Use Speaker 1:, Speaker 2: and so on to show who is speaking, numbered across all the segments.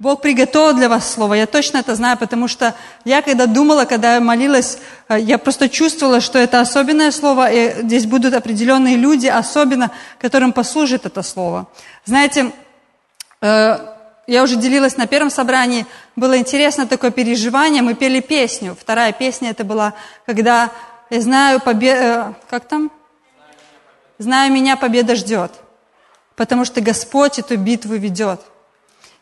Speaker 1: Бог приготовил для вас слово. Я точно это знаю, потому что я когда думала, когда я молилась, э, я просто чувствовала, что это особенное слово, и здесь будут определенные люди, особенно, которым послужит это слово. Знаете, э, я уже делилась на первом собрании, было интересно такое переживание, мы пели песню. Вторая песня это была, когда я знаю, побе... Э, как там? Знаю, меня победа ждет, потому что Господь эту битву ведет.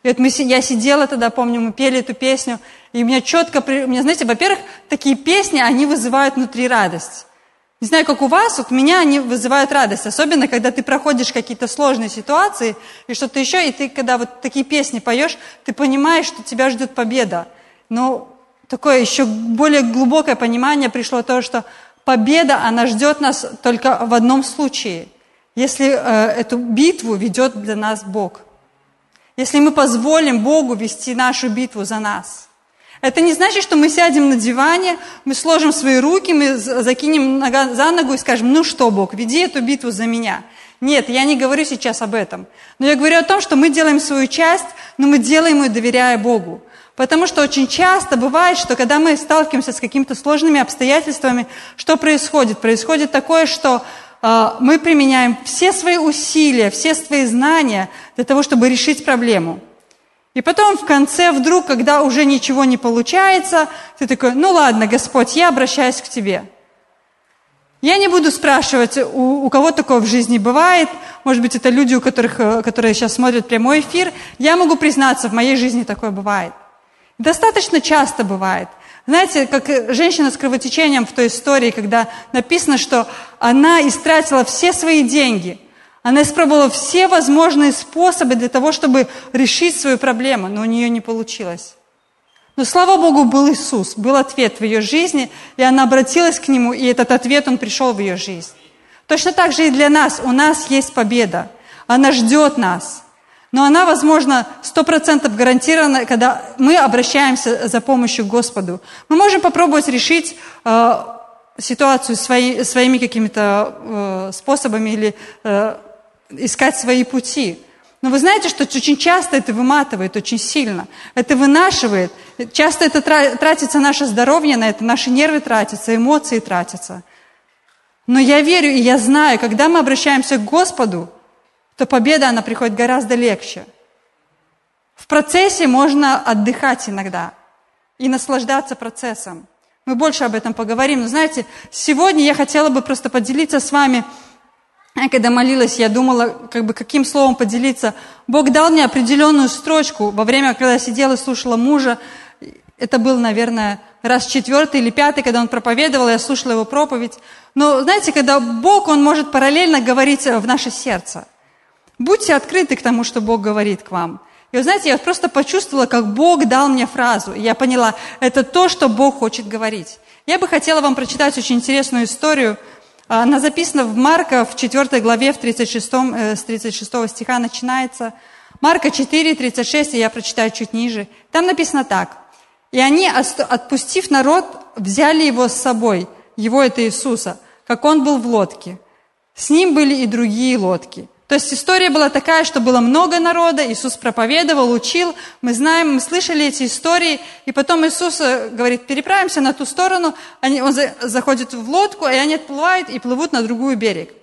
Speaker 1: И вот мы, я сидела тогда, помню, мы пели эту песню, и у меня четко, у меня, знаете, во-первых, такие песни, они вызывают внутри радость. Не знаю, как у вас, вот меня они вызывают радость, особенно когда ты проходишь какие-то сложные ситуации и что-то еще, и ты, когда вот такие песни поешь, ты понимаешь, что тебя ждет победа. Но такое еще более глубокое понимание пришло то, что победа, она ждет нас только в одном случае, если э, эту битву ведет для нас Бог – если мы позволим Богу вести нашу битву за нас. Это не значит, что мы сядем на диване, мы сложим свои руки, мы закинем нога за ногу и скажем, ну что, Бог, веди эту битву за меня. Нет, я не говорю сейчас об этом. Но я говорю о том, что мы делаем свою часть, но мы делаем ее, доверяя Богу. Потому что очень часто бывает, что когда мы сталкиваемся с какими-то сложными обстоятельствами, что происходит? Происходит такое, что мы применяем все свои усилия, все свои знания для того, чтобы решить проблему. И потом в конце вдруг, когда уже ничего не получается, ты такой, ну ладно, Господь, я обращаюсь к Тебе. Я не буду спрашивать, у, у кого такое в жизни бывает, может быть, это люди, у которых, э, которые сейчас смотрят прямой эфир. Я могу признаться, в моей жизни такое бывает. Достаточно часто бывает. Знаете, как женщина с кровотечением в той истории, когда написано, что она истратила все свои деньги. Она испробовала все возможные способы для того, чтобы решить свою проблему, но у нее не получилось. Но слава Богу, был Иисус, был ответ в ее жизни, и она обратилась к Нему, и этот ответ, Он пришел в ее жизнь. Точно так же и для нас. У нас есть победа. Она ждет нас. Но она, возможно, сто процентов гарантирована, когда мы обращаемся за помощью к Господу. Мы можем попробовать решить э, ситуацию свои, своими какими-то э, способами или э, искать свои пути. Но вы знаете, что очень часто это выматывает очень сильно. Это вынашивает. Часто это тратится наше здоровье на это, наши нервы тратятся, эмоции тратятся. Но я верю и я знаю, когда мы обращаемся к Господу, то победа, она приходит гораздо легче. В процессе можно отдыхать иногда и наслаждаться процессом. Мы больше об этом поговорим. Но знаете, сегодня я хотела бы просто поделиться с вами, я когда молилась, я думала, как бы каким словом поделиться. Бог дал мне определенную строчку во время, когда я сидела и слушала мужа. Это был, наверное, раз четвертый или пятый, когда он проповедовал, я слушала его проповедь. Но знаете, когда Бог, Он может параллельно говорить в наше сердце – Будьте открыты к тому, что Бог говорит к вам. И вы знаете, я просто почувствовала, как Бог дал мне фразу. И я поняла, это то, что Бог хочет говорить. Я бы хотела вам прочитать очень интересную историю. Она записана в Марка в 4 главе, в 36, э, с 36 стиха начинается. Марка 4, 36, и я прочитаю чуть ниже. Там написано так. «И они, отпустив народ, взяли его с собой, его это Иисуса, как он был в лодке. С ним были и другие лодки». То есть история была такая, что было много народа, Иисус проповедовал, учил, мы знаем, мы слышали эти истории, и потом Иисус э, говорит, переправимся на ту сторону, они, он заходит в лодку, и они отплывают и плывут на другой берег.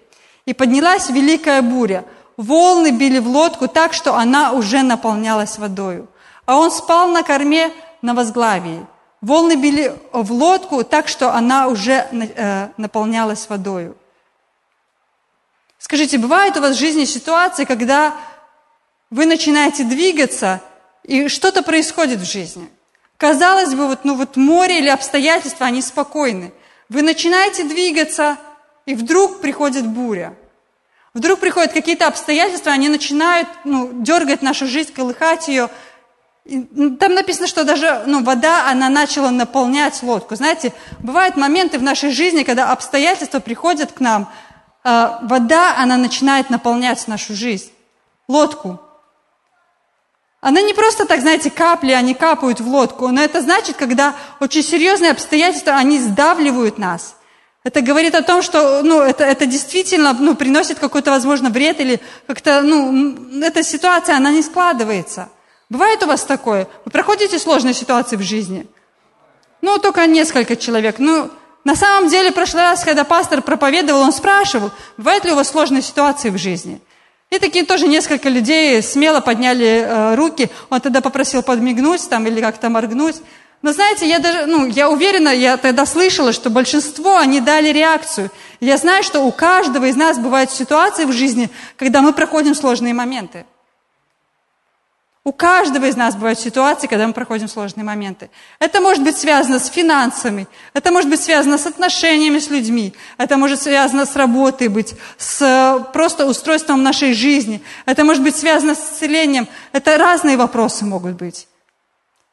Speaker 1: И поднялась великая буря, волны били в лодку так, что она уже наполнялась водою. А он спал на корме на возглавии. Волны били в лодку так, что она уже э, наполнялась водою. Скажите, бывает у вас в жизни ситуации, когда вы начинаете двигаться, и что-то происходит в жизни? Казалось бы, вот, ну вот море или обстоятельства, они спокойны. Вы начинаете двигаться, и вдруг приходит буря. Вдруг приходят какие-то обстоятельства, они начинают ну, дергать нашу жизнь, колыхать ее. И там написано, что даже ну, вода, она начала наполнять лодку. Знаете, бывают моменты в нашей жизни, когда обстоятельства приходят к нам, вода, она начинает наполнять нашу жизнь, лодку. Она не просто так, знаете, капли, они капают в лодку, но это значит, когда очень серьезные обстоятельства, они сдавливают нас. Это говорит о том, что ну, это, это действительно ну, приносит какой-то, возможно, вред или как-то, ну, эта ситуация, она не складывается. Бывает у вас такое? Вы проходите сложные ситуации в жизни? Ну, только несколько человек. Ну, на самом деле, в прошлый раз, когда пастор проповедовал, он спрашивал, бывают ли у вас сложные ситуации в жизни? И такие тоже несколько людей смело подняли э, руки. Он тогда попросил подмигнуть там или как-то моргнуть. Но знаете, я даже, ну, я уверена, я тогда слышала, что большинство, они дали реакцию. Я знаю, что у каждого из нас бывают ситуации в жизни, когда мы проходим сложные моменты. У каждого из нас бывают ситуации, когда мы проходим сложные моменты. Это может быть связано с финансами, это может быть связано с отношениями с людьми, это может связано с работой быть, с э, просто устройством нашей жизни, это может быть связано с исцелением. Это разные вопросы могут быть.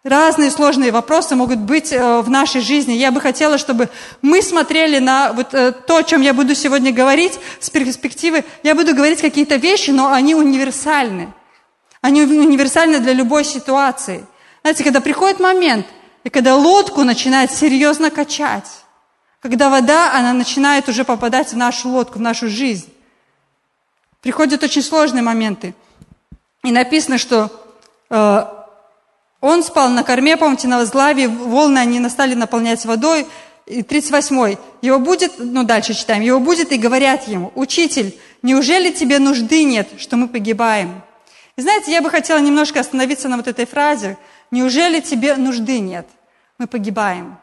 Speaker 1: Разные сложные вопросы могут быть э, в нашей жизни. Я бы хотела, чтобы мы смотрели на вот э, то, о чем я буду сегодня говорить, с перспективы. Я буду говорить какие-то вещи, но они универсальны. Они универсальны для любой ситуации. Знаете, когда приходит момент, и когда лодку начинает серьезно качать, когда вода, она начинает уже попадать в нашу лодку, в нашу жизнь, приходят очень сложные моменты. И написано, что э, он спал на корме, помните, на возглаве, волны они настали наполнять водой. И 38-й. Его будет, ну дальше читаем, его будет и говорят ему, «Учитель, неужели тебе нужды нет, что мы погибаем?» И знаете, я бы хотела немножко остановиться на вот этой фразе. Неужели тебе нужды нет? Мы погибаем.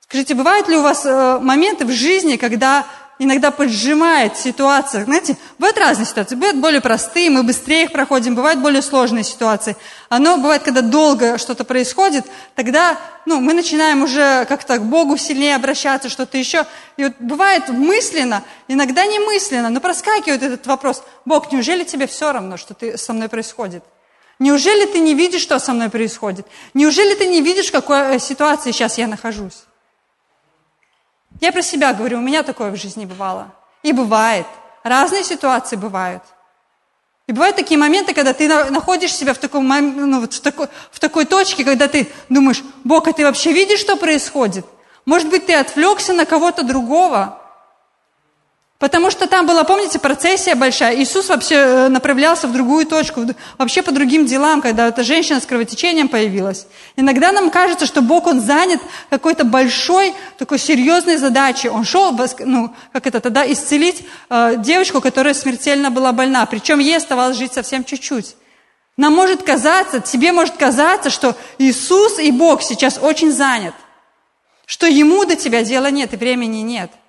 Speaker 1: Скажите, бывают ли у вас э, моменты в жизни, когда иногда поджимает ситуация. Знаете, бывают разные ситуации. Бывают более простые, мы быстрее их проходим. Бывают более сложные ситуации. Оно бывает, когда долго что-то происходит, тогда ну, мы начинаем уже как-то к Богу сильнее обращаться, что-то еще. И вот бывает мысленно, иногда не мысленно, но проскакивает этот вопрос. Бог, неужели тебе все равно, что ты, со мной происходит? Неужели ты не видишь, что со мной происходит? Неужели ты не видишь, в какой э, ситуации сейчас я нахожусь? Я про себя говорю, у меня такое в жизни бывало. И бывает. Разные ситуации бывают. И бывают такие моменты, когда ты находишь себя в, таком, ну, вот в, такой, в такой точке, когда ты думаешь, Бог, а ты вообще видишь, что происходит? Может быть, ты отвлекся на кого-то другого? Потому что там была, помните, процессия большая. Иисус вообще э, направлялся в другую точку, вообще по другим делам, когда эта женщина с кровотечением появилась. Иногда нам кажется, что Бог, Он занят какой-то большой, такой серьезной задачей. Он шел, ну, как это тогда, исцелить э, девочку, которая смертельно была больна. Причем ей оставалось жить совсем чуть-чуть. Нам может казаться, тебе может казаться, что Иисус и Бог сейчас очень занят. Что Ему до тебя дела нет и времени нет –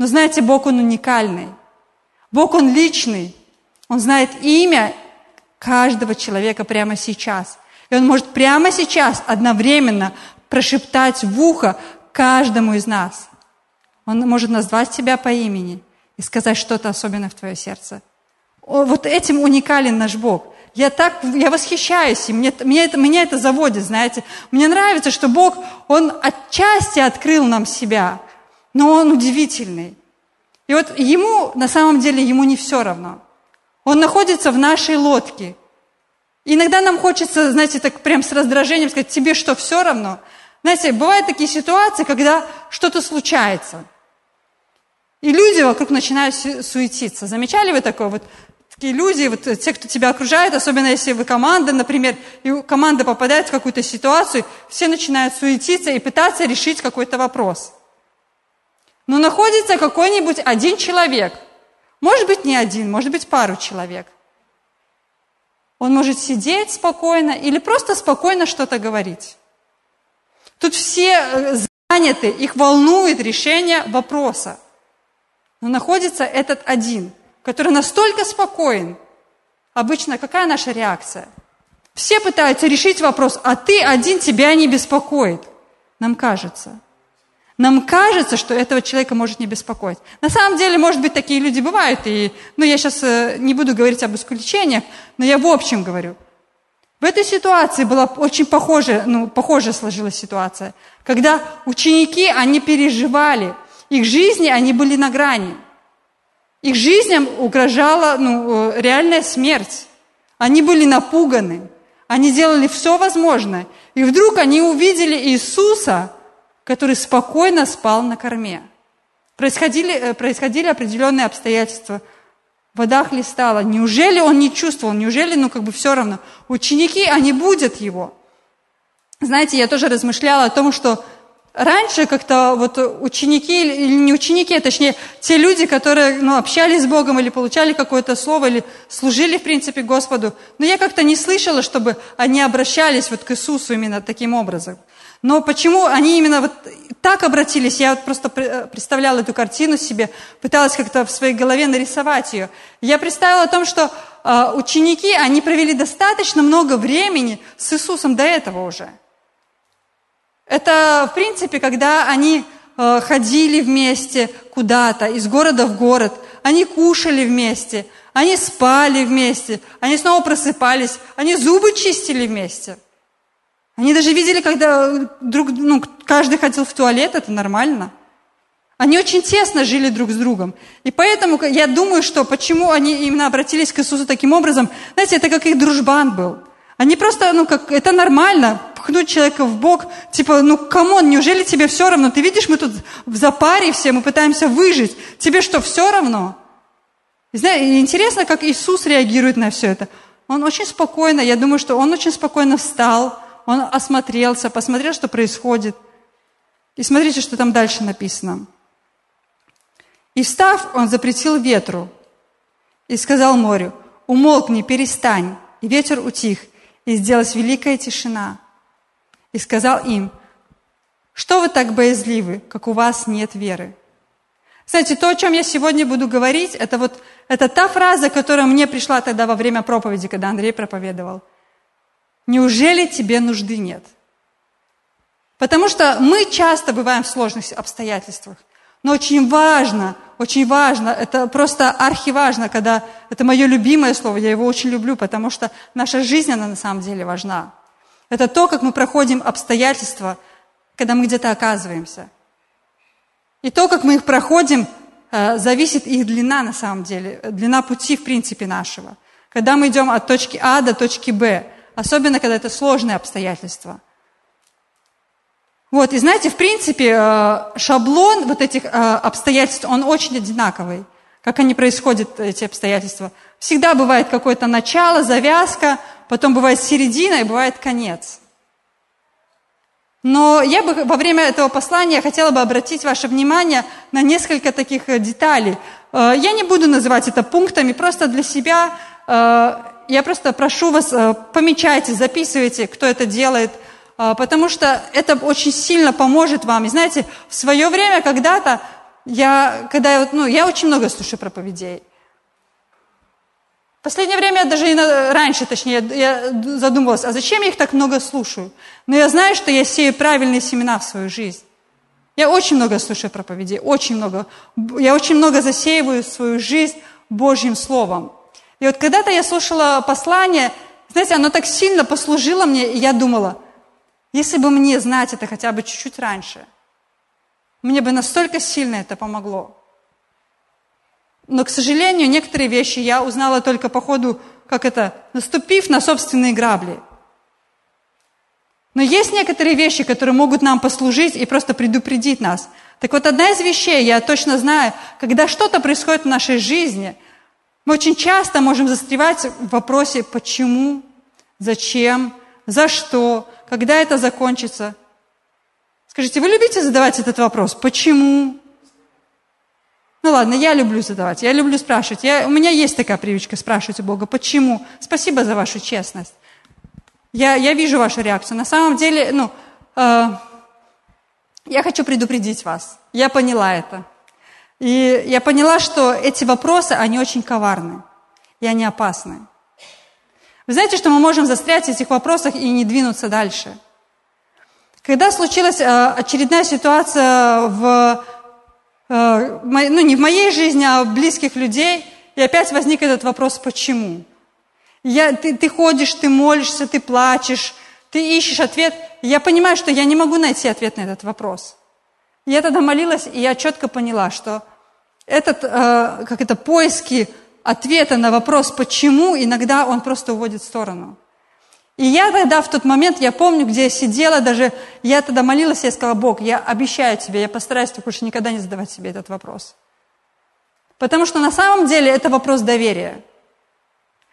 Speaker 1: но знаете, Бог, Он уникальный. Бог, Он личный. Он знает имя каждого человека прямо сейчас. И Он может прямо сейчас одновременно прошептать в ухо каждому из нас. Он может назвать тебя по имени и сказать что-то особенное в твое сердце. Вот этим уникален наш Бог. Я так, я восхищаюсь им, мне, мне это, меня это заводит, знаете. Мне нравится, что Бог, Он отчасти открыл нам себя – но он удивительный. И вот ему, на самом деле, ему не все равно. Он находится в нашей лодке. иногда нам хочется, знаете, так прям с раздражением сказать, тебе что, все равно? Знаете, бывают такие ситуации, когда что-то случается. И люди вокруг начинают суетиться. Замечали вы такое? Вот такие люди, вот те, кто тебя окружает, особенно если вы команда, например, и команда попадает в какую-то ситуацию, все начинают суетиться и пытаться решить какой-то вопрос. Но находится какой-нибудь один человек. Может быть, не один, может быть, пару человек. Он может сидеть спокойно или просто спокойно что-то говорить. Тут все э, заняты, их волнует решение вопроса. Но находится этот один, который настолько спокоен. Обычно какая наша реакция? Все пытаются решить вопрос, а ты один тебя не беспокоит. Нам кажется – нам кажется, что этого человека может не беспокоить. На самом деле, может быть, такие люди бывают. И, ну, я сейчас э, не буду говорить об исключениях, но я в общем говорю. В этой ситуации была очень похожая, ну, похожая сложилась ситуация, когда ученики, они переживали, их жизни, они были на грани. Их жизням угрожала ну, э, реальная смерть. Они были напуганы, они делали все возможное. И вдруг они увидели Иисуса, который спокойно спал на корме. Происходили, э, происходили определенные обстоятельства. вода хлестала. Неужели он не чувствовал? Неужели, ну, как бы все равно? Ученики, они будут его. Знаете, я тоже размышляла о том, что раньше как-то вот ученики, или не ученики, а точнее, те люди, которые ну, общались с Богом или получали какое-то слово, или служили, в принципе, Господу, но я как-то не слышала, чтобы они обращались вот к Иисусу именно таким образом. Но почему они именно вот так обратились, я вот просто представляла эту картину себе, пыталась как-то в своей голове нарисовать ее. Я представила о том, что э, ученики, они провели достаточно много времени с Иисусом до этого уже. Это, в принципе, когда они э, ходили вместе куда-то, из города в город, они кушали вместе, они спали вместе, они снова просыпались, они зубы чистили вместе. Они даже видели, когда друг, ну, каждый ходил в туалет, это нормально. Они очень тесно жили друг с другом. И поэтому я думаю, что почему они именно обратились к Иисусу таким образом, знаете, это как их дружбан был. Они просто, ну, как, это нормально, пхнуть человека в бок, типа, ну, come on, неужели тебе все равно? Ты видишь, мы тут в запаре все, мы пытаемся выжить. Тебе что, все равно? И, знаете, интересно, как Иисус реагирует на все это. Он очень спокойно, я думаю, что он очень спокойно встал, он осмотрелся, посмотрел, что происходит. И смотрите, что там дальше написано. И встав, он запретил ветру и сказал морю, умолкни, перестань. И ветер утих, и сделалась великая тишина. И сказал им, что вы так боязливы, как у вас нет веры? Знаете, то, о чем я сегодня буду говорить, это вот это та фраза, которая мне пришла тогда во время проповеди, когда Андрей проповедовал. Неужели тебе нужды нет? Потому что мы часто бываем в сложных обстоятельствах. Но очень важно, очень важно, это просто архиважно, когда это мое любимое слово, я его очень люблю, потому что наша жизнь, она на самом деле важна. Это то, как мы проходим обстоятельства, когда мы где-то оказываемся. И то, как мы их проходим, э, зависит их длина на самом деле, длина пути, в принципе, нашего. Когда мы идем от точки А до точки Б, особенно когда это сложные обстоятельства – вот, и знаете, в принципе, э, шаблон вот этих э, обстоятельств, он очень одинаковый. Как они происходят, эти обстоятельства. Всегда бывает какое-то начало, завязка, потом бывает середина и бывает конец. Но я бы во время этого послания хотела бы обратить ваше внимание на несколько таких э, деталей. Я не буду называть это пунктами, просто для себя я просто прошу вас, помечайте, записывайте, кто это делает – а, потому что это очень сильно поможет вам. И знаете, в свое время когда-то я, когда я, ну, я очень много слушаю проповедей. В последнее время, я даже раньше, точнее, я задумывалась, а зачем я их так много слушаю? Но я знаю, что я сею правильные семена в свою жизнь. Я очень много слушаю проповедей, очень много. Я очень много засеиваю свою жизнь Божьим Словом. И вот когда-то я слушала послание, знаете, оно так сильно послужило мне, и я думала – если бы мне знать это хотя бы чуть-чуть раньше, мне бы настолько сильно это помогло. Но, к сожалению, некоторые вещи я узнала только по ходу, как это, наступив на собственные грабли. Но есть некоторые вещи, которые могут нам послужить и просто предупредить нас. Так вот, одна из вещей, я точно знаю, когда что-то происходит в нашей жизни, мы очень часто можем застревать в вопросе «почему?», «зачем?», «за что?», когда это закончится? Скажите, вы любите задавать этот вопрос? Почему? Ну ладно, я люблю задавать, я люблю спрашивать. Я, у меня есть такая привычка спрашивать у Бога, почему? Спасибо за вашу честность. Я, я вижу вашу реакцию. На самом деле, ну, э, я хочу предупредить вас. Я поняла это. И я поняла, что эти вопросы, они очень коварны, и они опасны. Вы знаете, что мы можем застрять в этих вопросах и не двинуться дальше? Когда случилась э, очередная ситуация в, э, ну не в моей жизни, а в близких людей, и опять возник этот вопрос «почему?». Я, ты, ты ходишь, ты молишься, ты плачешь, ты ищешь ответ. я понимаю, что я не могу найти ответ на этот вопрос. Я тогда молилась, и я четко поняла, что этот, э, как это, поиски ответа на вопрос «почему?», иногда он просто уводит в сторону. И я тогда, в тот момент, я помню, где я сидела, даже я тогда молилась, я сказала, Бог, я обещаю тебе, я постараюсь больше никогда не задавать себе этот вопрос. Потому что на самом деле это вопрос доверия.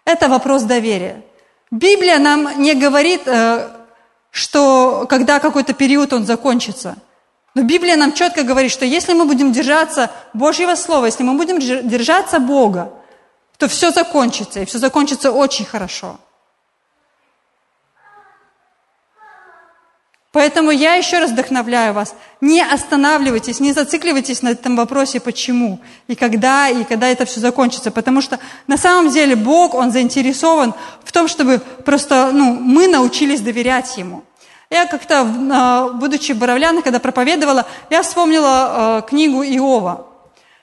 Speaker 1: Это вопрос доверия. Библия нам не говорит, э, что когда какой-то период он закончится. Но Библия нам четко говорит, что если мы будем держаться Божьего Слова, если мы будем держаться Бога, то все закончится, и все закончится очень хорошо. Поэтому я еще раз вдохновляю вас. Не останавливайтесь, не зацикливайтесь на этом вопросе, почему и когда, и когда это все закончится. Потому что на самом деле Бог, Он заинтересован в том, чтобы просто ну, мы научились доверять Ему. Я как-то, а, будучи в когда проповедовала, я вспомнила э, книгу Иова.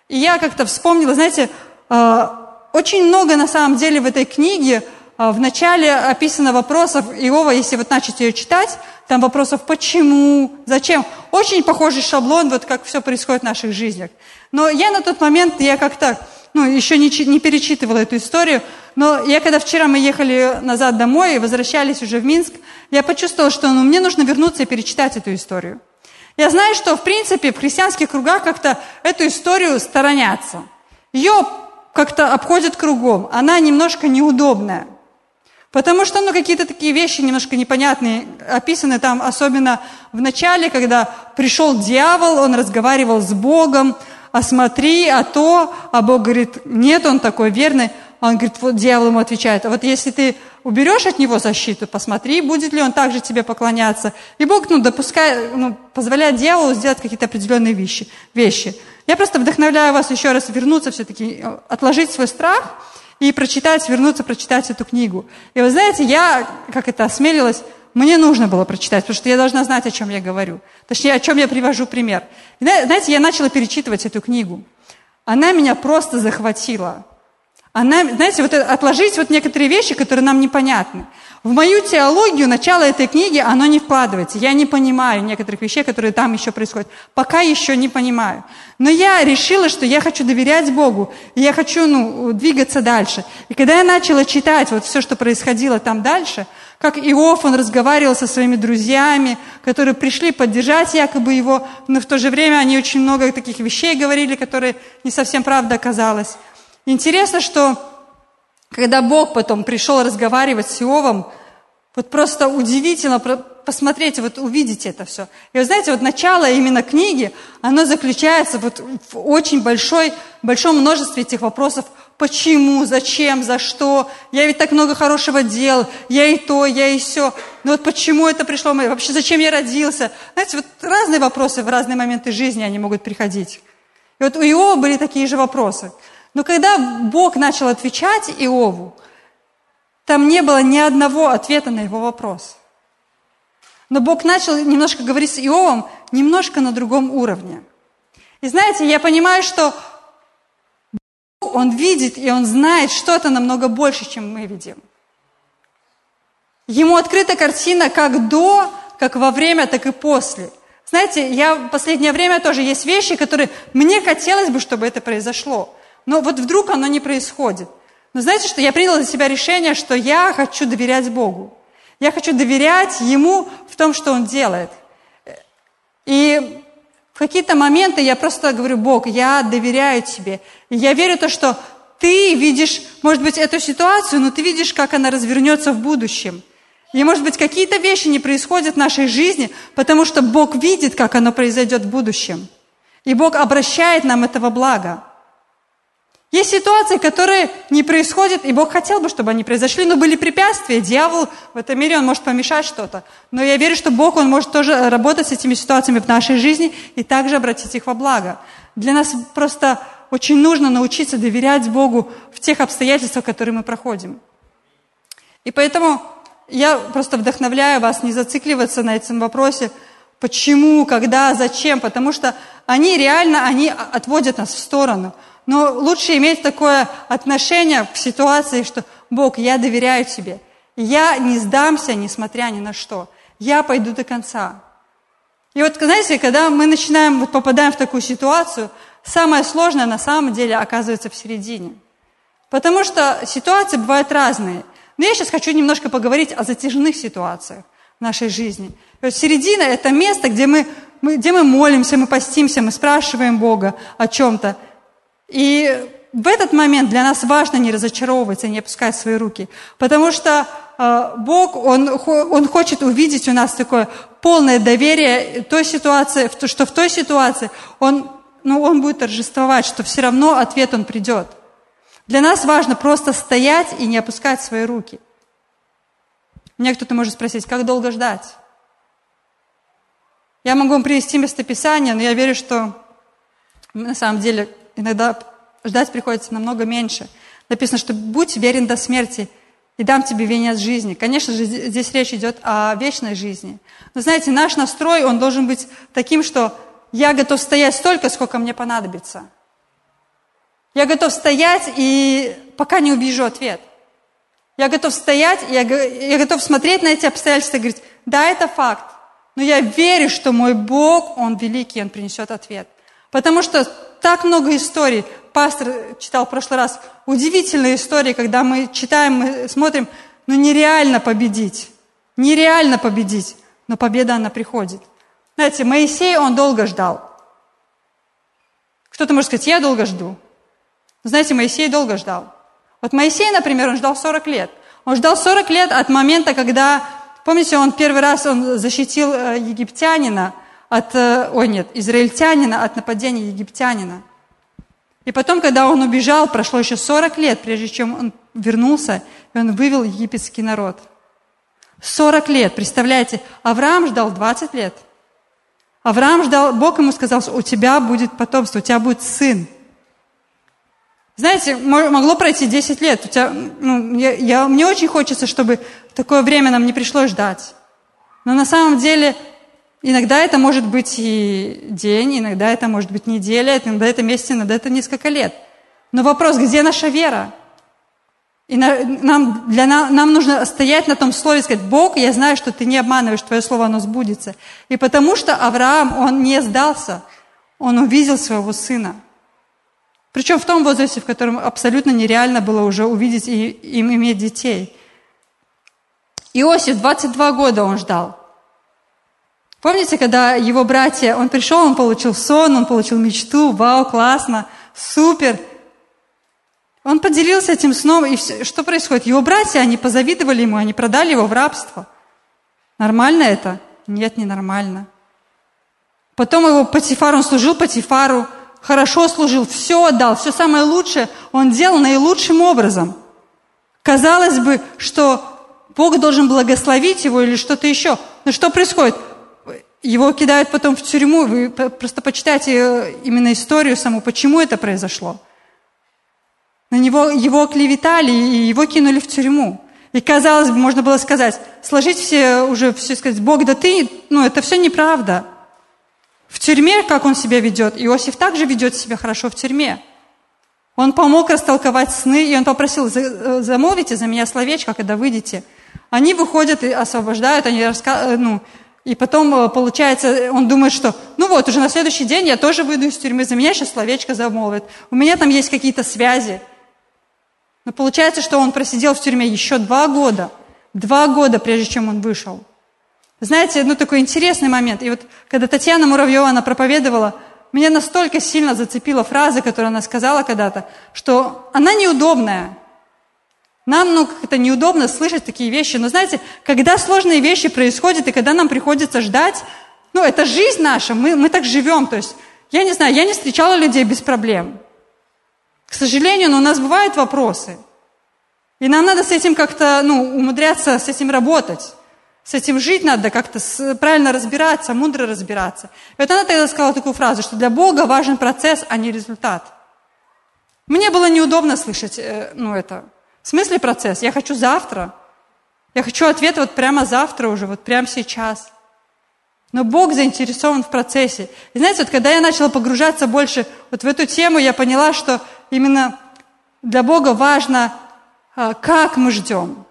Speaker 1: И я как-то вспомнила, знаете, э, очень много на самом деле в этой книге в начале описано вопросов Иова, если вот начать ее читать, там вопросов почему, зачем. Очень похожий шаблон, вот как все происходит в наших жизнях. Но я на тот момент, я как-то, ну, еще не, не перечитывала эту историю, но я когда вчера мы ехали назад домой и возвращались уже в Минск, я почувствовала, что ну, мне нужно вернуться и перечитать эту историю. Я знаю, что, в принципе, в христианских кругах как-то эту историю сторонятся. Ее как-то обходят кругом. Она немножко неудобная. Потому что ну, какие-то такие вещи немножко непонятные описаны там, особенно в начале, когда пришел дьявол, он разговаривал с Богом, а смотри, а то, а Бог говорит, нет, он такой верный. Он говорит, вот дьявол ему отвечает, а вот если ты уберешь от него защиту, посмотри, будет ли он также тебе поклоняться. И Бог ну, допускает, ну, позволяет дьяволу сделать какие-то определенные вещи, вещи. Я просто вдохновляю вас еще раз вернуться все-таки, э, отложить свой страх – и прочитать, вернуться, прочитать эту книгу. И вы знаете, я, как это осмелилась, мне нужно было прочитать, потому что я должна знать, о чем я говорю. Точнее, о чем я привожу пример. Знаете, я начала перечитывать эту книгу. Она меня просто захватила. Она, знаете, вот отложить вот некоторые вещи, которые нам непонятны. В мою теологию начало этой книги, оно не вкладывается. Я не понимаю некоторых вещей, которые там еще происходят. Пока еще не понимаю. Но я решила, что я хочу доверять Богу, и я хочу ну, двигаться дальше. И когда я начала читать вот все, что происходило там дальше, как Иов, он разговаривал со своими друзьями, которые пришли поддержать якобы его, но в то же время они очень много таких вещей говорили, которые не совсем правда оказалось. Интересно, что когда Бог потом пришел разговаривать с Иовом, вот просто удивительно посмотреть, вот увидеть это все. И вы знаете, вот начало именно книги, оно заключается вот в очень большой, большом множестве этих вопросов. Почему, зачем, за что? Я ведь так много хорошего делал, я и то, я и все. Но вот почему это пришло? Вообще, зачем я родился? Знаете, вот разные вопросы в разные моменты жизни, они могут приходить. И вот у Иова были такие же вопросы. Но когда Бог начал отвечать Иову, там не было ни одного ответа на его вопрос. Но Бог начал немножко говорить с Иовом немножко на другом уровне. И знаете, я понимаю, что Бог, Он видит и Он знает что-то намного больше, чем мы видим. Ему открыта картина как до, как во время, так и после. Знаете, я в последнее время тоже есть вещи, которые мне хотелось бы, чтобы это произошло. Но вот вдруг оно не происходит. Но знаете, что я приняла для себя решение, что я хочу доверять Богу. Я хочу доверять Ему в том, что Он делает. И в какие-то моменты я просто говорю, Бог, я доверяю Тебе. И я верю в то, что Ты видишь, может быть, эту ситуацию, но Ты видишь, как она развернется в будущем. И, может быть, какие-то вещи не происходят в нашей жизни, потому что Бог видит, как оно произойдет в будущем. И Бог обращает нам этого блага. Есть ситуации, которые не происходят, и Бог хотел бы, чтобы они произошли, но были препятствия. Дьявол в этом мире, он может помешать что-то. Но я верю, что Бог, он может тоже работать с этими ситуациями в нашей жизни и также обратить их во благо. Для нас просто очень нужно научиться доверять Богу в тех обстоятельствах, которые мы проходим. И поэтому я просто вдохновляю вас не зацикливаться на этом вопросе, почему, когда, зачем, потому что они реально, они отводят нас в сторону – но лучше иметь такое отношение к ситуации, что Бог, я доверяю тебе. Я не сдамся, несмотря ни на что. Я пойду до конца. И вот, знаете, когда мы начинаем, вот попадаем в такую ситуацию, самое сложное на самом деле оказывается в середине. Потому что ситуации бывают разные. Но я сейчас хочу немножко поговорить о затяжных ситуациях в нашей жизни. То есть середина – это место, где мы, мы, где мы молимся, мы постимся, мы спрашиваем Бога о чем-то. И в этот момент для нас важно не разочаровываться, не опускать свои руки, потому что э, Бог, он, он хочет увидеть у нас такое полное доверие той ситуации, что в той ситуации Он, ну, он будет торжествовать, что все равно ответ Он придет. Для нас важно просто стоять и не опускать свои руки. Мне кто-то может спросить, как долго ждать? Я могу вам привести местописание, но я верю, что на самом деле иногда ждать приходится намного меньше. Написано, что будь верен до смерти, и дам тебе венец жизни. Конечно же, здесь речь идет о вечной жизни. Но знаете, наш настрой, он должен быть таким, что я готов стоять столько, сколько мне понадобится. Я готов стоять, и пока не увижу ответ. Я готов стоять, я, я готов смотреть на эти обстоятельства и говорить, да, это факт, но я верю, что мой Бог, Он великий, Он принесет ответ. Потому что так много историй пастор читал в прошлый раз, удивительные истории, когда мы читаем, мы смотрим, ну нереально победить, нереально победить, но победа, она приходит. Знаете, Моисей, он долго ждал. Кто-то может сказать, я долго жду. Знаете, Моисей долго ждал. Вот Моисей, например, он ждал 40 лет. Он ждал 40 лет от момента, когда, помните, он первый раз он защитил э, египтянина от, э, ой нет, израильтянина от нападения египтянина – и потом, когда он убежал, прошло еще 40 лет, прежде чем он вернулся, и он вывел египетский народ. 40 лет, представляете, Авраам ждал 20 лет. Авраам ждал, Бог ему сказал, у тебя будет потомство, у тебя будет сын. Знаете, могло пройти 10 лет. У тебя, ну, я, я, мне очень хочется, чтобы такое время нам не пришлось ждать. Но на самом деле Иногда это может быть и день, иногда это может быть неделя, иногда это месяц, иногда это несколько лет. Но вопрос, где наша вера? И нам, для нам, нужно стоять на том слове и сказать, Бог, я знаю, что ты не обманываешь, твое слово, оно сбудется. И потому что Авраам, он не сдался, он увидел своего сына. Причем в том возрасте, в котором абсолютно нереально было уже увидеть и им иметь детей. Иосиф 22 года он ждал. Помните, когда его братья, он пришел, он получил сон, он получил мечту, вау, классно, супер. Он поделился этим сном, и все, что происходит? Его братья, они позавидовали ему, они продали его в рабство. Нормально это? Нет, не нормально. Потом его Патифар, он служил Патифару, хорошо служил, все отдал, все самое лучшее он делал наилучшим образом. Казалось бы, что Бог должен благословить его или что-то еще. Но что происходит? Его кидают потом в тюрьму. Вы просто почитайте э, именно историю саму, почему это произошло. На него его клеветали и его кинули в тюрьму. И казалось бы, можно было сказать, сложить все уже, все сказать, Бог, да ты, ну это все неправда. В тюрьме, как он себя ведет, Иосиф также ведет себя хорошо в тюрьме. Он помог растолковать сны, и он попросил, э, замолвите за меня словечко, когда выйдете. Они выходят и освобождают, они раска... Э, ну, и потом, э, получается, он думает, что ну вот, уже на следующий день я тоже выйду из тюрьмы, за меня сейчас словечко замолвит. У меня там есть какие-то связи. Но получается, что он просидел в тюрьме еще два года. Два года, прежде чем он вышел. Знаете, ну такой интересный момент. И вот когда Татьяна Муравьева, она проповедовала, меня настолько сильно зацепила фраза, которую она сказала когда-то, что она неудобная. Нам, ну, как-то неудобно слышать такие вещи. Но знаете, когда сложные вещи происходят, и когда нам приходится ждать, ну, это жизнь наша, мы, мы так живем. То есть, я не знаю, я не встречала людей без проблем. К сожалению, но у нас бывают вопросы. И нам надо с этим как-то, ну, умудряться с этим работать. С этим жить надо как-то правильно разбираться, мудро разбираться. И вот она тогда сказала такую фразу, что для Бога важен процесс, а не результат. Мне было неудобно слышать, э, ну, это, в смысле процесс? Я хочу завтра. Я хочу ответ вот прямо завтра уже, вот прямо сейчас. Но Бог заинтересован в процессе. И знаете, вот когда я начала погружаться больше вот в эту тему, я поняла, что именно для Бога важно, а, как мы ждем.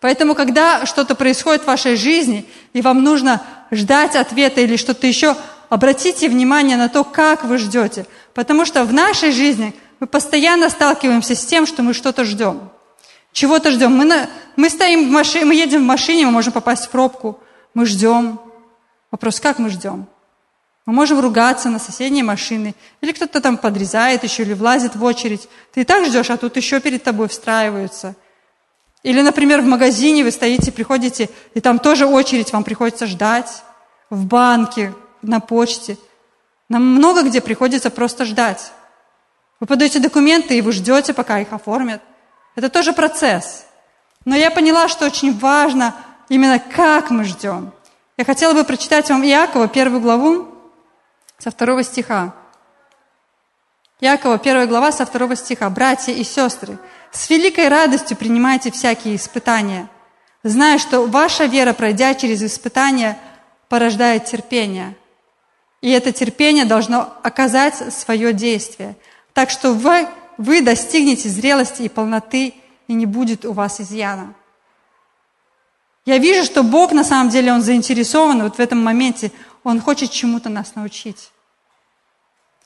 Speaker 1: Поэтому, когда что-то происходит в вашей жизни, и вам нужно ждать ответа или что-то еще, обратите внимание на то, как вы ждете. Потому что в нашей жизни – мы постоянно сталкиваемся с тем, что мы что-то ждем. Чего-то ждем. Мы, на, мы стоим в машине, мы едем в машине, мы можем попасть в пробку. Мы ждем. Вопрос, как мы ждем? Мы можем ругаться на соседние машины, или кто-то там подрезает еще, или влазит в очередь. Ты и так ждешь, а тут еще перед тобой встраиваются. Или, например, в магазине вы стоите, приходите, и там тоже очередь, вам приходится ждать. В банке, на почте. Нам много где приходится просто ждать. Вы подаете документы, и вы ждете, пока их оформят. Это тоже процесс. Но я поняла, что очень важно именно как мы ждем. Я хотела бы прочитать вам Иакова, первую главу, со второго стиха. Иакова, первая глава, со второго стиха. «Братья и сестры, с великой радостью принимайте всякие испытания, зная, что ваша вера, пройдя через испытания, порождает терпение. И это терпение должно оказать свое действие, так что вы, вы достигнете зрелости и полноты, и не будет у вас изъяна. Я вижу, что Бог на самом деле, Он заинтересован вот в этом моменте, Он хочет чему-то нас научить.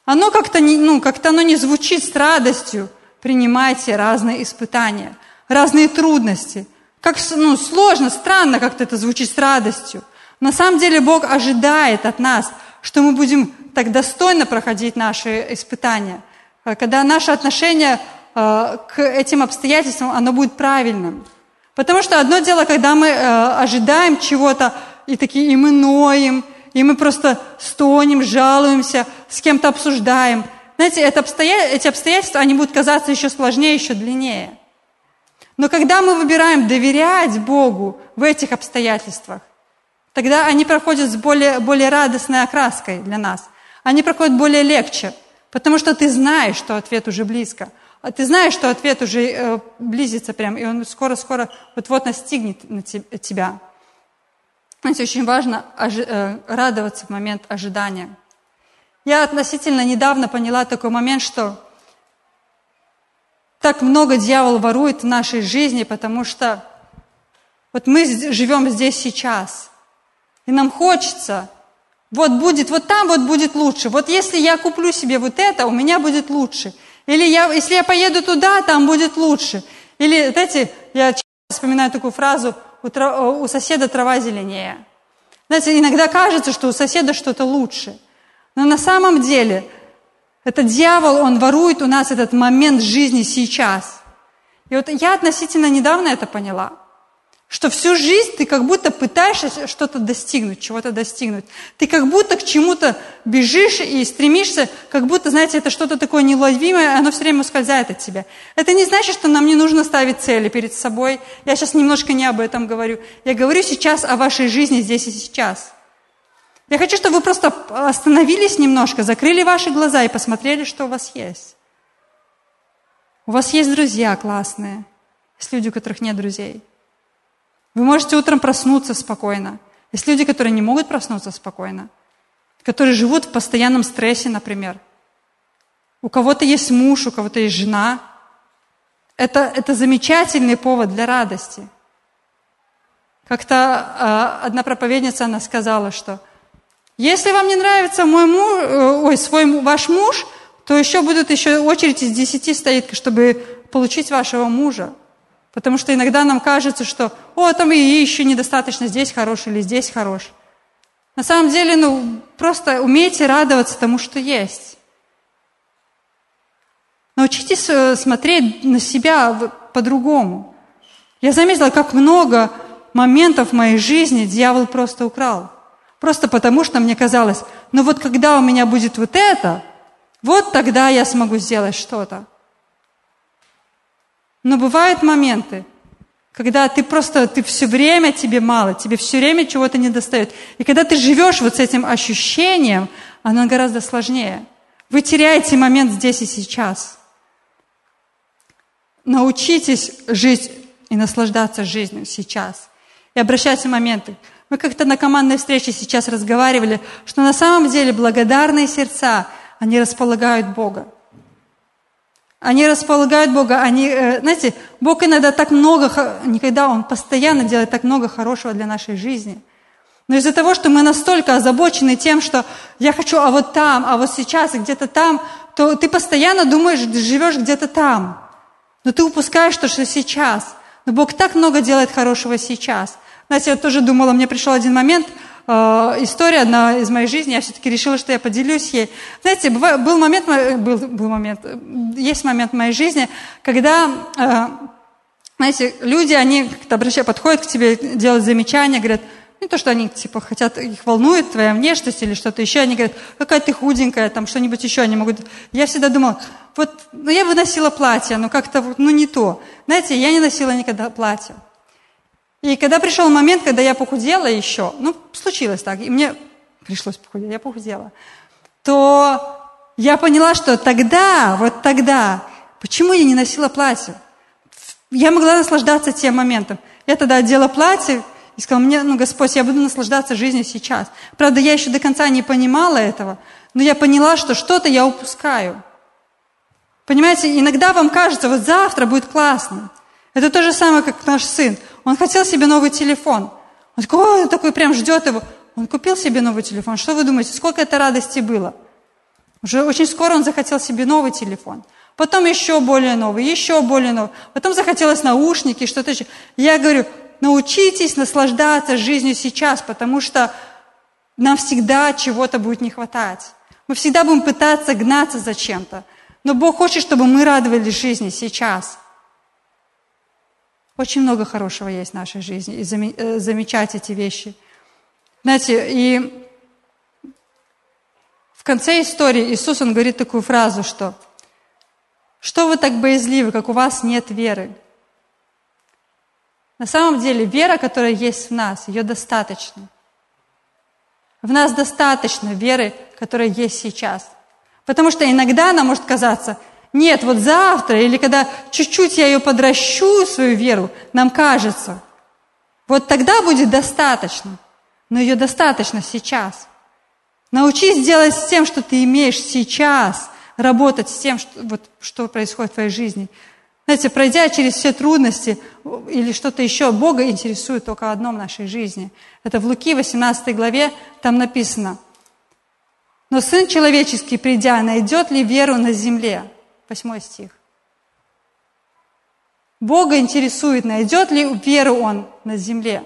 Speaker 1: Оно как-то не, ну, как-то оно не звучит с радостью. Принимайте разные испытания, разные трудности. Как ну, сложно, странно как-то это звучит с радостью. На самом деле Бог ожидает от нас, что мы будем так достойно проходить наши испытания – когда наше отношение э, к этим обстоятельствам, оно будет правильным. Потому что одно дело, когда мы э, ожидаем чего-то, и такие, и мы ноем, и мы просто стонем, жалуемся, с кем-то обсуждаем. Знаете, это обстоя... эти обстоятельства, они будут казаться еще сложнее, еще длиннее. Но когда мы выбираем доверять Богу в этих обстоятельствах, тогда они проходят с более, более радостной окраской для нас. Они проходят более легче. Потому что ты знаешь, что ответ уже близко. А ты знаешь, что ответ уже э, близится прям, и он скоро-скоро вот-вот настигнет на тебя. Знаете, очень важно ожи- э, радоваться в момент ожидания. Я относительно недавно поняла такой момент, что так много дьявол ворует в нашей жизни, потому что вот мы живем здесь сейчас, и нам хочется вот будет, вот там вот будет лучше. Вот если я куплю себе вот это, у меня будет лучше. Или я, если я поеду туда, там будет лучше. Или, знаете, я вспоминаю такую фразу, у, трав, у соседа трава зеленее. Знаете, иногда кажется, что у соседа что-то лучше. Но на самом деле, этот дьявол, он ворует у нас этот момент жизни сейчас. И вот я относительно недавно это поняла что всю жизнь ты как будто пытаешься что-то достигнуть, чего-то достигнуть. Ты как будто к чему-то бежишь и стремишься, как будто, знаете, это что-то такое неловимое, оно все время ускользает от тебя. Это не значит, что нам не нужно ставить цели перед собой. Я сейчас немножко не об этом говорю. Я говорю сейчас о вашей жизни здесь и сейчас. Я хочу, чтобы вы просто остановились немножко, закрыли ваши глаза и посмотрели, что у вас есть. У вас есть друзья классные. Есть люди, у которых нет друзей. Вы можете утром проснуться спокойно. Есть люди, которые не могут проснуться спокойно, которые живут в постоянном стрессе, например. У кого-то есть муж, у кого-то есть жена. Это, это замечательный повод для радости. Как-то э, одна проповедница, она сказала, что если вам не нравится мой муж, э, ой, свой, ваш муж, то еще будут еще очередь из десяти стоит, чтобы получить вашего мужа. Потому что иногда нам кажется, что, о, там и еще недостаточно здесь хорош или здесь хорош. На самом деле, ну, просто умейте радоваться тому, что есть. Научитесь э, смотреть на себя по-другому. Я заметила, как много моментов в моей жизни дьявол просто украл. Просто потому, что мне казалось, ну вот когда у меня будет вот это, вот тогда я смогу сделать что-то. Но бывают моменты, когда ты просто, ты все время тебе мало, тебе все время чего-то не достает. И когда ты живешь вот с этим ощущением, оно гораздо сложнее. Вы теряете момент здесь и сейчас. Научитесь жить и наслаждаться жизнью сейчас. И обращайте моменты. Мы как-то на командной встрече сейчас разговаривали, что на самом деле благодарные сердца, они располагают Бога. Они располагают Бога, они, э, знаете, Бог иногда так много, никогда Он постоянно делает так много хорошего для нашей жизни. Но из-за того, что мы настолько озабочены тем, что я хочу, а вот там, а вот сейчас, где-то там, то ты постоянно думаешь, живешь где-то там. Но ты упускаешь то, что сейчас. Но Бог так много делает хорошего сейчас. Знаете, я тоже думала, мне пришел один момент, э, история одна из моей жизни, я все-таки решила, что я поделюсь ей. Знаете, был момент, был, был момент, есть момент в моей жизни, когда, э, знаете, люди, они как-то обращают, подходят к тебе, делают замечания, говорят, не то, что они типа хотят, их волнует твоя внешность или что-то еще, они говорят, какая ты худенькая, там что-нибудь еще, они могут... Я всегда думала, вот, ну я бы носила платье, но как-то, ну не то. Знаете, я не носила никогда платье. И когда пришел момент, когда я похудела еще, ну, случилось так, и мне пришлось похудеть, я похудела, то я поняла, что тогда, вот тогда, почему я не носила платье? Я могла наслаждаться тем моментом. Я тогда одела платье и сказала, мне, ну, Господь, я буду наслаждаться жизнью сейчас. Правда, я еще до конца не понимала этого, но я поняла, что что-то я упускаю. Понимаете, иногда вам кажется, вот завтра будет классно. Это то же самое, как наш сын. Он хотел себе новый телефон. Он такой, он такой прям ждет его. Он купил себе новый телефон. Что вы думаете, сколько это радости было? Уже очень скоро он захотел себе новый телефон. Потом еще более новый, еще более новый. Потом захотелось наушники, что-то еще. Я говорю, научитесь наслаждаться жизнью сейчас, потому что нам всегда чего-то будет не хватать. Мы всегда будем пытаться гнаться за чем-то. Но Бог хочет, чтобы мы радовались жизни сейчас. Очень много хорошего есть в нашей жизни, и э, замечать эти вещи. Знаете, и в конце истории Иисус, Он говорит такую фразу, что «Что вы так боязливы, как у вас нет веры?» На самом деле, вера, которая есть в нас, ее достаточно. В нас достаточно веры, которая есть сейчас. Потому что иногда она может казаться – нет, вот завтра или когда чуть-чуть я ее подращу, свою веру, нам кажется, вот тогда будет достаточно. Но ее достаточно сейчас. Научись делать с тем, что ты имеешь сейчас, работать с тем, что, вот, что происходит в твоей жизни. Знаете, пройдя через все трудности или что-то еще, Бога интересует только одно в нашей жизни. Это в Луки 18 главе, там написано. «Но Сын Человеческий, придя, найдет ли веру на земле?» Восьмой стих. Бога интересует, найдет ли веру Он на земле.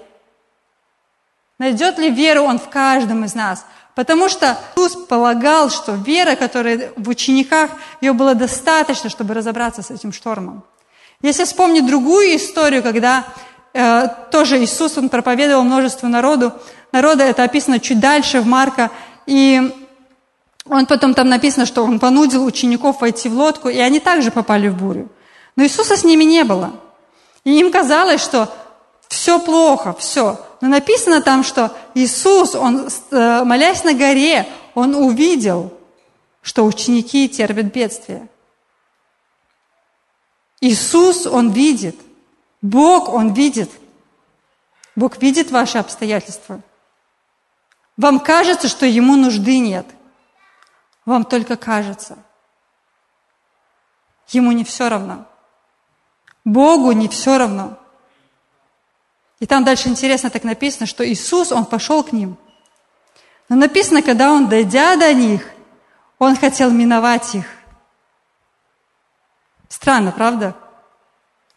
Speaker 1: Найдет ли веру Он в каждом из нас. Потому что Иисус полагал, что вера, которая в учениках, ее было достаточно, чтобы разобраться с этим штормом. Если вспомнить другую историю, когда э, тоже Иисус, Он проповедовал множеству народу, народа, это описано чуть дальше в Марка, и он потом там написано, что он понудил учеников войти в лодку, и они также попали в бурю. Но Иисуса с ними не было. И им казалось, что все плохо, все. Но написано там, что Иисус, он, э, молясь на горе, он увидел, что ученики терпят бедствие. Иисус, он видит. Бог, он видит. Бог видит ваши обстоятельства. Вам кажется, что ему нужды нет вам только кажется. Ему не все равно. Богу не все равно. И там дальше интересно так написано, что Иисус, Он пошел к ним. Но написано, когда Он, дойдя до них, Он хотел миновать их. Странно, правда?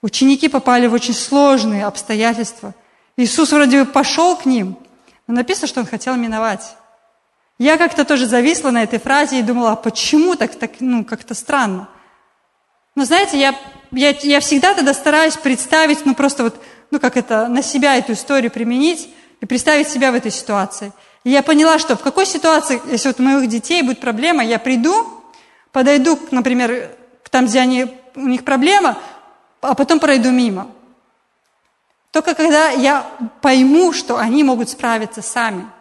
Speaker 1: Ученики попали в очень сложные обстоятельства. Иисус вроде бы пошел к ним, но написано, что Он хотел миновать. Я как-то тоже зависла на этой фразе и думала, а почему так, так ну, как-то странно. Но знаете, я, я, я всегда тогда стараюсь представить, ну просто вот, ну как это, на себя эту историю применить и представить себя в этой ситуации. И я поняла, что в какой ситуации, если вот у моих детей будет проблема, я приду, подойду, например, там, где они, у них проблема, а потом пройду мимо. Только когда я пойму, что они могут справиться сами –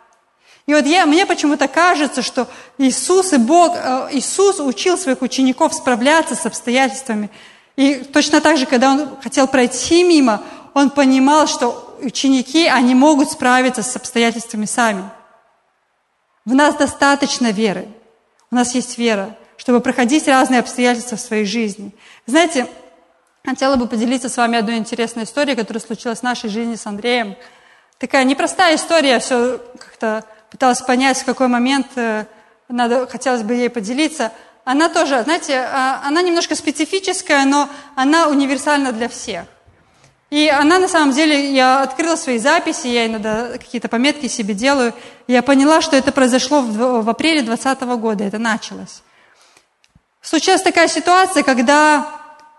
Speaker 1: и вот я, мне почему-то кажется, что Иисус и Бог, э, Иисус учил своих учеников справляться с обстоятельствами. И точно так же, когда он хотел пройти мимо, он понимал, что ученики, они могут справиться с обстоятельствами сами. В нас достаточно веры. У нас есть вера, чтобы проходить разные обстоятельства в своей жизни. Знаете, хотела бы поделиться с вами одной интересной историей, которая случилась в нашей жизни с Андреем. Такая непростая история, все как-то пыталась понять, в какой момент э, надо, хотелось бы ей поделиться. Она тоже, знаете, а, она немножко специфическая, но она универсальна для всех. И она на самом деле, я открыла свои записи, я иногда какие-то пометки себе делаю, я поняла, что это произошло в, в апреле 2020 года, это началось. Случилась такая ситуация, когда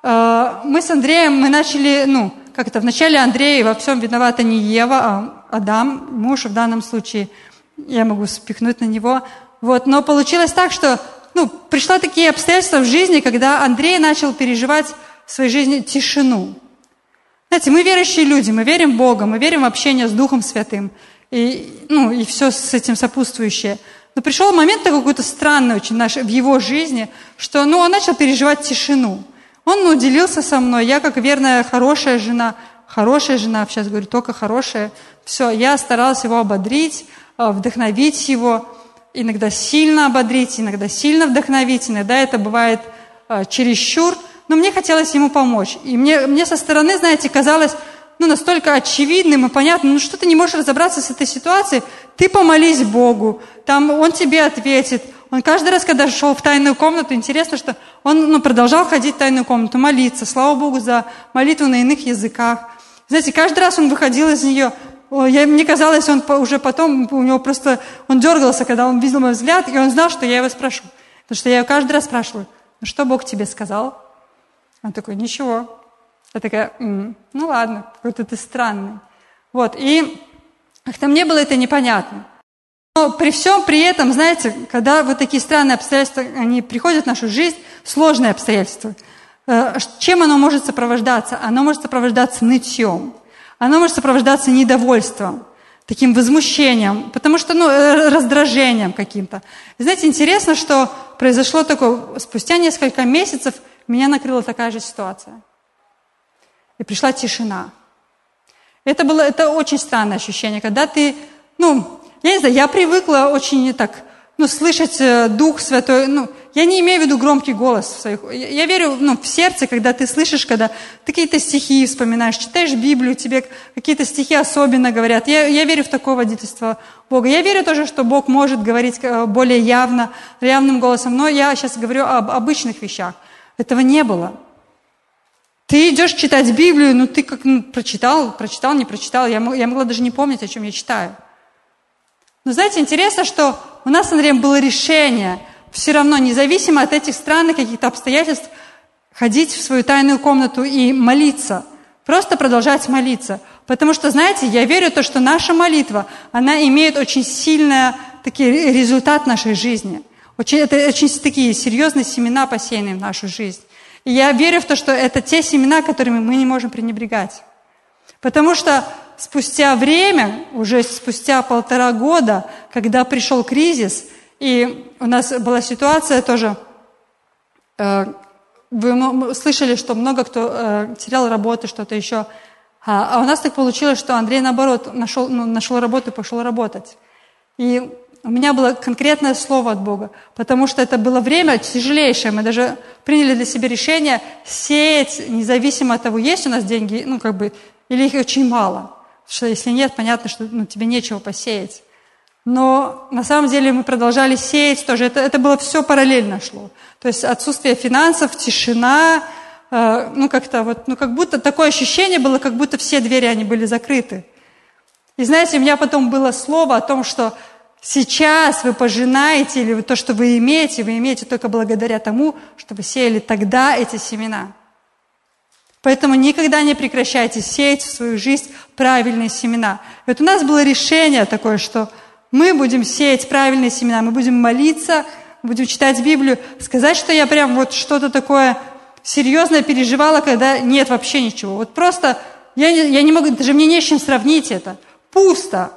Speaker 1: э, мы с Андреем, мы начали, ну, как это, вначале Андрей во всем виновата не Ева, а Адам, муж в данном случае, я могу спихнуть на него. Вот, но получилось так, что ну, пришла такие обстоятельства в жизни, когда Андрей начал переживать в своей жизни тишину. Знаете, мы верующие люди, мы верим в Бога, мы верим в общение с Духом Святым, и, ну, и все с этим сопутствующее. Но пришел момент такой какой-то странный очень наш, в его жизни, что ну, он начал переживать тишину. Он ну, делился со мной, я как верная, хорошая жена, хорошая жена, сейчас говорю, только хорошая. Все, я старалась его ободрить, вдохновить его, иногда сильно ободрить, иногда сильно вдохновить, иногда это бывает э, чересчур – но мне хотелось ему помочь. И мне, мне со стороны, знаете, казалось, ну, настолько очевидным и понятным, ну, что ты не можешь разобраться с этой ситуацией, ты помолись Богу, там Он тебе ответит. Он каждый раз, когда шел в тайную комнату, интересно, что он ну, продолжал ходить в тайную комнату, молиться. Слава Богу за молитву на иных языках. Знаете, каждый раз он выходил из нее, я, мне казалось, он уже потом, у него просто, он дергался, когда он видел мой взгляд, и он знал, что я его спрошу. Потому что я его каждый раз спрашиваю, ну что Бог тебе сказал? Он такой, ничего. Я такая, М, ну ладно, какой-то ты странный. Вот, и как-то мне было это непонятно. Но при всем при этом, знаете, когда вот такие странные обстоятельства, они приходят в нашу жизнь, сложные обстоятельства, э, чем оно может сопровождаться? Оно может сопровождаться нытьем, оно может сопровождаться недовольством, таким возмущением, потому что, ну, э, раздражением каким-то. знаете, интересно, что произошло такое, спустя несколько месяцев – меня накрыла такая же ситуация. И пришла тишина. Это было это очень странное ощущение, когда ты, ну, я не знаю, я привыкла очень так, ну, слышать э, Дух Святой, ну, я не имею в виду громкий голос своих, я, я верю, ну, в сердце, когда ты слышишь, когда ты какие-то стихи вспоминаешь, читаешь Библию, тебе какие-то стихи особенно говорят. Я, я верю в такое водительство Бога. Я верю тоже, что Бог может говорить э, более явно, явным голосом, но я сейчас говорю об обычных вещах. Этого не было. Ты идешь читать Библию, ну ты как ну, прочитал, прочитал, не прочитал. Я, я могла даже не помнить, о чем я читаю. Но знаете, интересно, что у нас, Андреем, было решение все равно, независимо от этих странных каких-то обстоятельств, ходить в свою тайную комнату и молиться. Просто продолжать молиться. Потому что, знаете, я верю в то, что наша молитва, она имеет очень сильный такой результат нашей жизни – очень, это очень такие серьезные семена, посеянные в нашу жизнь. И я верю в то, что это те семена, которыми мы не можем пренебрегать. Потому что спустя время, уже спустя полтора года, когда пришел кризис, и у нас была ситуация тоже, э, вы слышали, что много кто э, терял работу, что-то еще. А, а у нас так получилось, что Андрей, наоборот, нашел, ну, нашел работу и пошел работать. И у меня было конкретное слово от Бога, потому что это было время тяжелейшее. Мы даже приняли для себя решение сеять, независимо от того, есть у нас деньги, ну, как бы, или их очень мало. Потому что если нет, понятно, что ну, тебе нечего посеять. Но на самом деле мы продолжали сеять тоже. Это, это было все параллельно шло. То есть отсутствие финансов, тишина, э, ну как-то вот, ну как будто такое ощущение было, как будто все двери, они были закрыты. И знаете, у меня потом было слово о том, что Сейчас вы пожинаете, или то, что вы имеете, вы имеете только благодаря тому, что вы сеяли тогда эти семена. Поэтому никогда не прекращайте сеять в свою жизнь правильные семена. И вот у нас было решение такое, что мы будем сеять правильные семена, мы будем молиться, будем читать Библию. Сказать, что я прям вот что-то такое серьезное переживала, когда нет вообще ничего. Вот просто я не, я не могу, даже мне не с чем сравнить это. Пусто.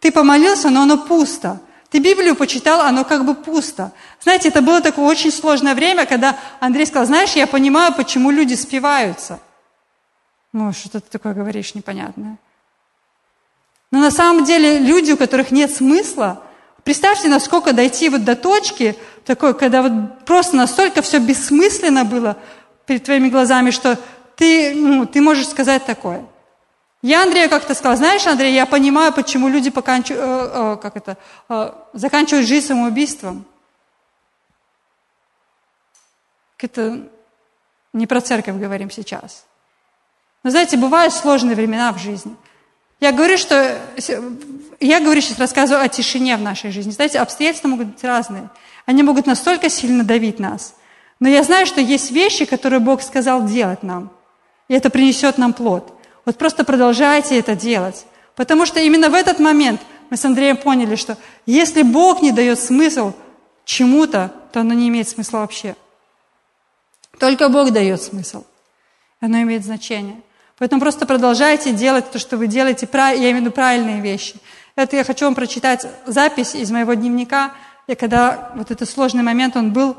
Speaker 1: Ты помолился, но оно пусто. Ты Библию почитал, оно как бы пусто. Знаете, это было такое очень сложное время, когда Андрей сказал, знаешь, я понимаю, почему люди спиваются. Ну, что ты такое говоришь непонятное. Но на самом деле люди, у которых нет смысла, представьте, насколько дойти вот до точки, такой, когда вот просто настолько все бессмысленно было перед твоими глазами, что ты, ну, ты можешь сказать такое – я Андрею как-то сказала, знаешь, Андрей, я понимаю, почему люди поканчу, э, э, как это, э, заканчивают жизнь самоубийством. Это не про церковь говорим сейчас. Но знаете, бывают сложные времена в жизни. Я говорю, что я говорю сейчас рассказываю о тишине в нашей жизни. Знаете, обстоятельства могут быть разные. Они могут настолько сильно давить нас. Но я знаю, что есть вещи, которые Бог сказал делать нам. И это принесет нам плод. Вот просто продолжайте это делать. Потому что именно в этот момент мы с Андреем поняли, что если Бог не дает смысл чему-то, то оно не имеет смысла вообще. Только Бог дает смысл. Оно имеет значение. Поэтому просто продолжайте делать то, что вы делаете, я имею в виду правильные вещи. Это я хочу вам прочитать запись из моего дневника. Я когда вот этот сложный момент он был,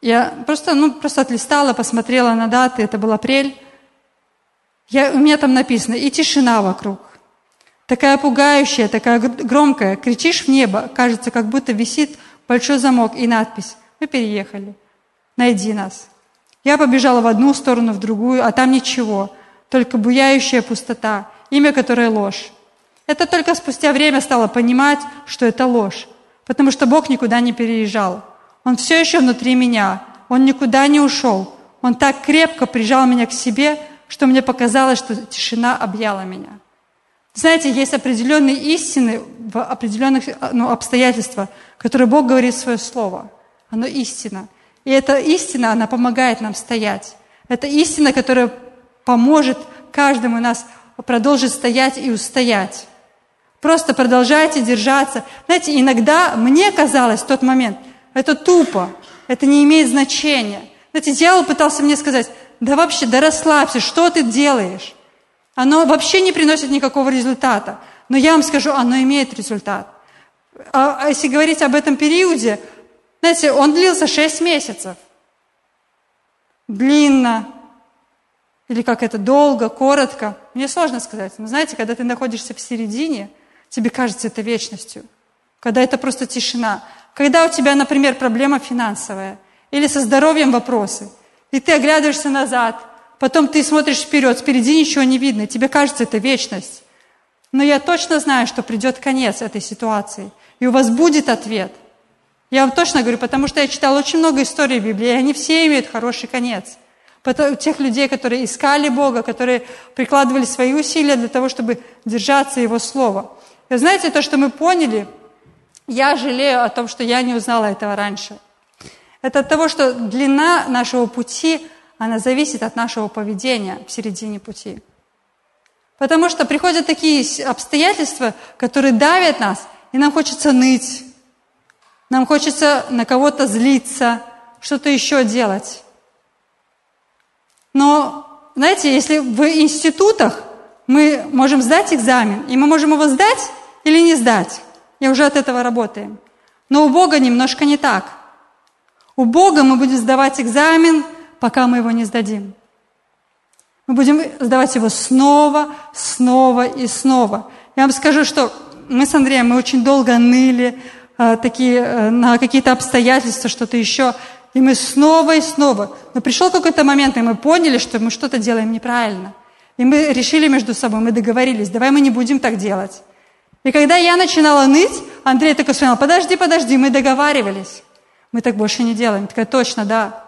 Speaker 1: я просто, ну, просто отлистала, посмотрела на даты, это был апрель. Я, у меня там написано, и тишина вокруг. Такая пугающая, такая громкая. Кричишь в небо, кажется, как будто висит большой замок и надпись «Мы переехали, найди нас». Я побежала в одну сторону, в другую, а там ничего, только буяющая пустота, имя которой ложь. Это только спустя время стало понимать, что это ложь, потому что Бог никуда не переезжал. Он все еще внутри меня, Он никуда не ушел. Он так крепко прижал меня к себе, что мне показалось, что тишина объяла меня. Знаете, есть определенные истины в определенных ну, обстоятельствах, которые Бог говорит свое слово. Оно истина. И эта истина, она помогает нам стоять. Это истина, которая поможет каждому нас продолжить стоять и устоять. Просто продолжайте держаться. Знаете, иногда мне казалось в тот момент, это тупо, это не имеет значения. Знаете, дьявол пытался мне сказать, да вообще, да расслабься, что ты делаешь? Оно вообще не приносит никакого результата. Но я вам скажу, оно имеет результат. А, а если говорить об этом периоде, знаете, он длился 6 месяцев. Длинно. Или как это, долго, коротко. Мне сложно сказать. Но знаете, когда ты находишься в середине, тебе кажется это вечностью. Когда это просто тишина. Когда у тебя, например, проблема финансовая или со здоровьем вопросы, и ты оглядываешься назад, потом ты смотришь вперед, впереди ничего не видно, и тебе кажется это вечность. Но я точно знаю, что придет конец этой ситуации, и у вас будет ответ – я вам точно говорю, потому что я читала очень много историй в Библии, и они все имеют хороший конец. Тех людей, которые искали Бога, которые прикладывали свои усилия для того, чтобы держаться Его Слова. И знаете, то, что мы поняли, я жалею о том, что я не узнала этого раньше. Это от того, что длина нашего пути, она зависит от нашего поведения в середине пути. Потому что приходят такие обстоятельства, которые давят нас, и нам хочется ныть, нам хочется на кого-то злиться, что-то еще делать. Но, знаете, если в институтах мы можем сдать экзамен, и мы можем его сдать или не сдать, и уже от этого работаем. Но у Бога немножко не так. У Бога мы будем сдавать экзамен, пока мы его не сдадим. Мы будем сдавать его снова, снова и снова. Я вам скажу, что мы с Андреем, мы очень долго ныли, Э, такие, э, на какие-то обстоятельства, что-то еще. И мы снова и снова. Но пришел какой-то момент, и мы поняли, что мы что-то делаем неправильно. И мы решили между собой, мы договорились, давай мы не будем так делать. И когда я начинала ныть, Андрей такой сказал, подожди, подожди, мы договаривались. Мы так больше не делаем. Такая, точно, да.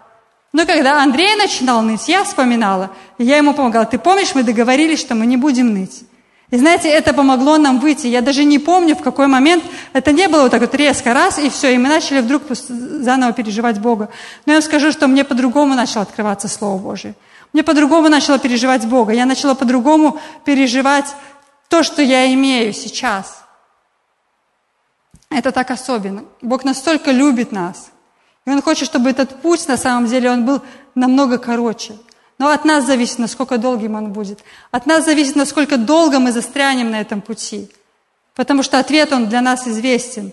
Speaker 1: Но когда Андрей начинал ныть, я вспоминала, и я ему помогала. Ты помнишь, мы договорились, что мы не будем ныть. И знаете, это помогло нам выйти. Я даже не помню, в какой момент. Это не было вот так вот резко, раз, и все. И мы начали вдруг заново переживать Бога. Но я вам скажу, что мне по-другому начало открываться Слово Божие. Мне по-другому начало переживать Бога. Я начала по-другому переживать то, что я имею сейчас. Это так особенно. Бог настолько любит нас. И Он хочет, чтобы этот путь, на самом деле, он был намного короче. Но от нас зависит, насколько долгим он будет. От нас зависит, насколько долго мы застрянем на этом пути. Потому что ответ, он для нас известен.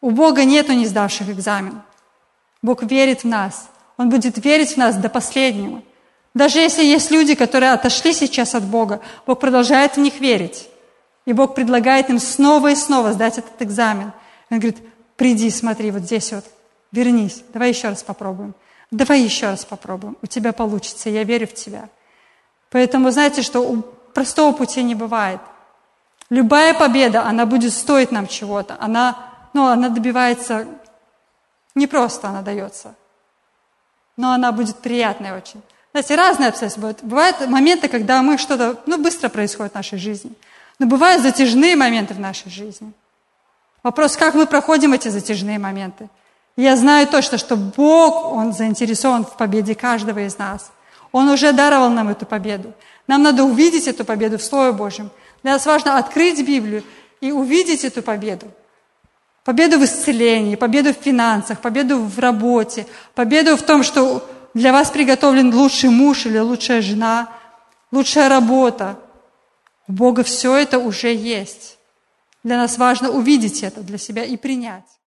Speaker 1: У Бога нету не сдавших экзамен. Бог верит в нас. Он будет верить в нас до последнего. Даже если есть люди, которые отошли сейчас от Бога, Бог продолжает в них верить. И Бог предлагает им снова и снова сдать этот экзамен. Он говорит, приди, смотри, вот здесь вот, вернись, давай еще раз попробуем. Давай еще раз попробуем, у тебя получится, я верю в тебя. Поэтому знаете, что у простого пути не бывает. Любая победа, она будет стоить нам чего-то. Она, ну, она добивается, не просто она дается, но она будет приятной очень. Знаете, разные обстоятельства бывают. Бывают моменты, когда мы что-то, ну, быстро происходит в нашей жизни. Но бывают затяжные моменты в нашей жизни. Вопрос, как мы проходим эти затяжные моменты. Я знаю точно, что Бог, Он заинтересован в победе каждого из нас. Он уже даровал нам эту победу. Нам надо увидеть эту победу в Слове Божьем. Для нас важно открыть Библию и увидеть эту победу. Победу в исцелении, победу в финансах, победу в работе, победу в том, что для вас приготовлен лучший муж или лучшая жена, лучшая работа. У Бога все это уже есть. Для нас важно увидеть это для себя и принять.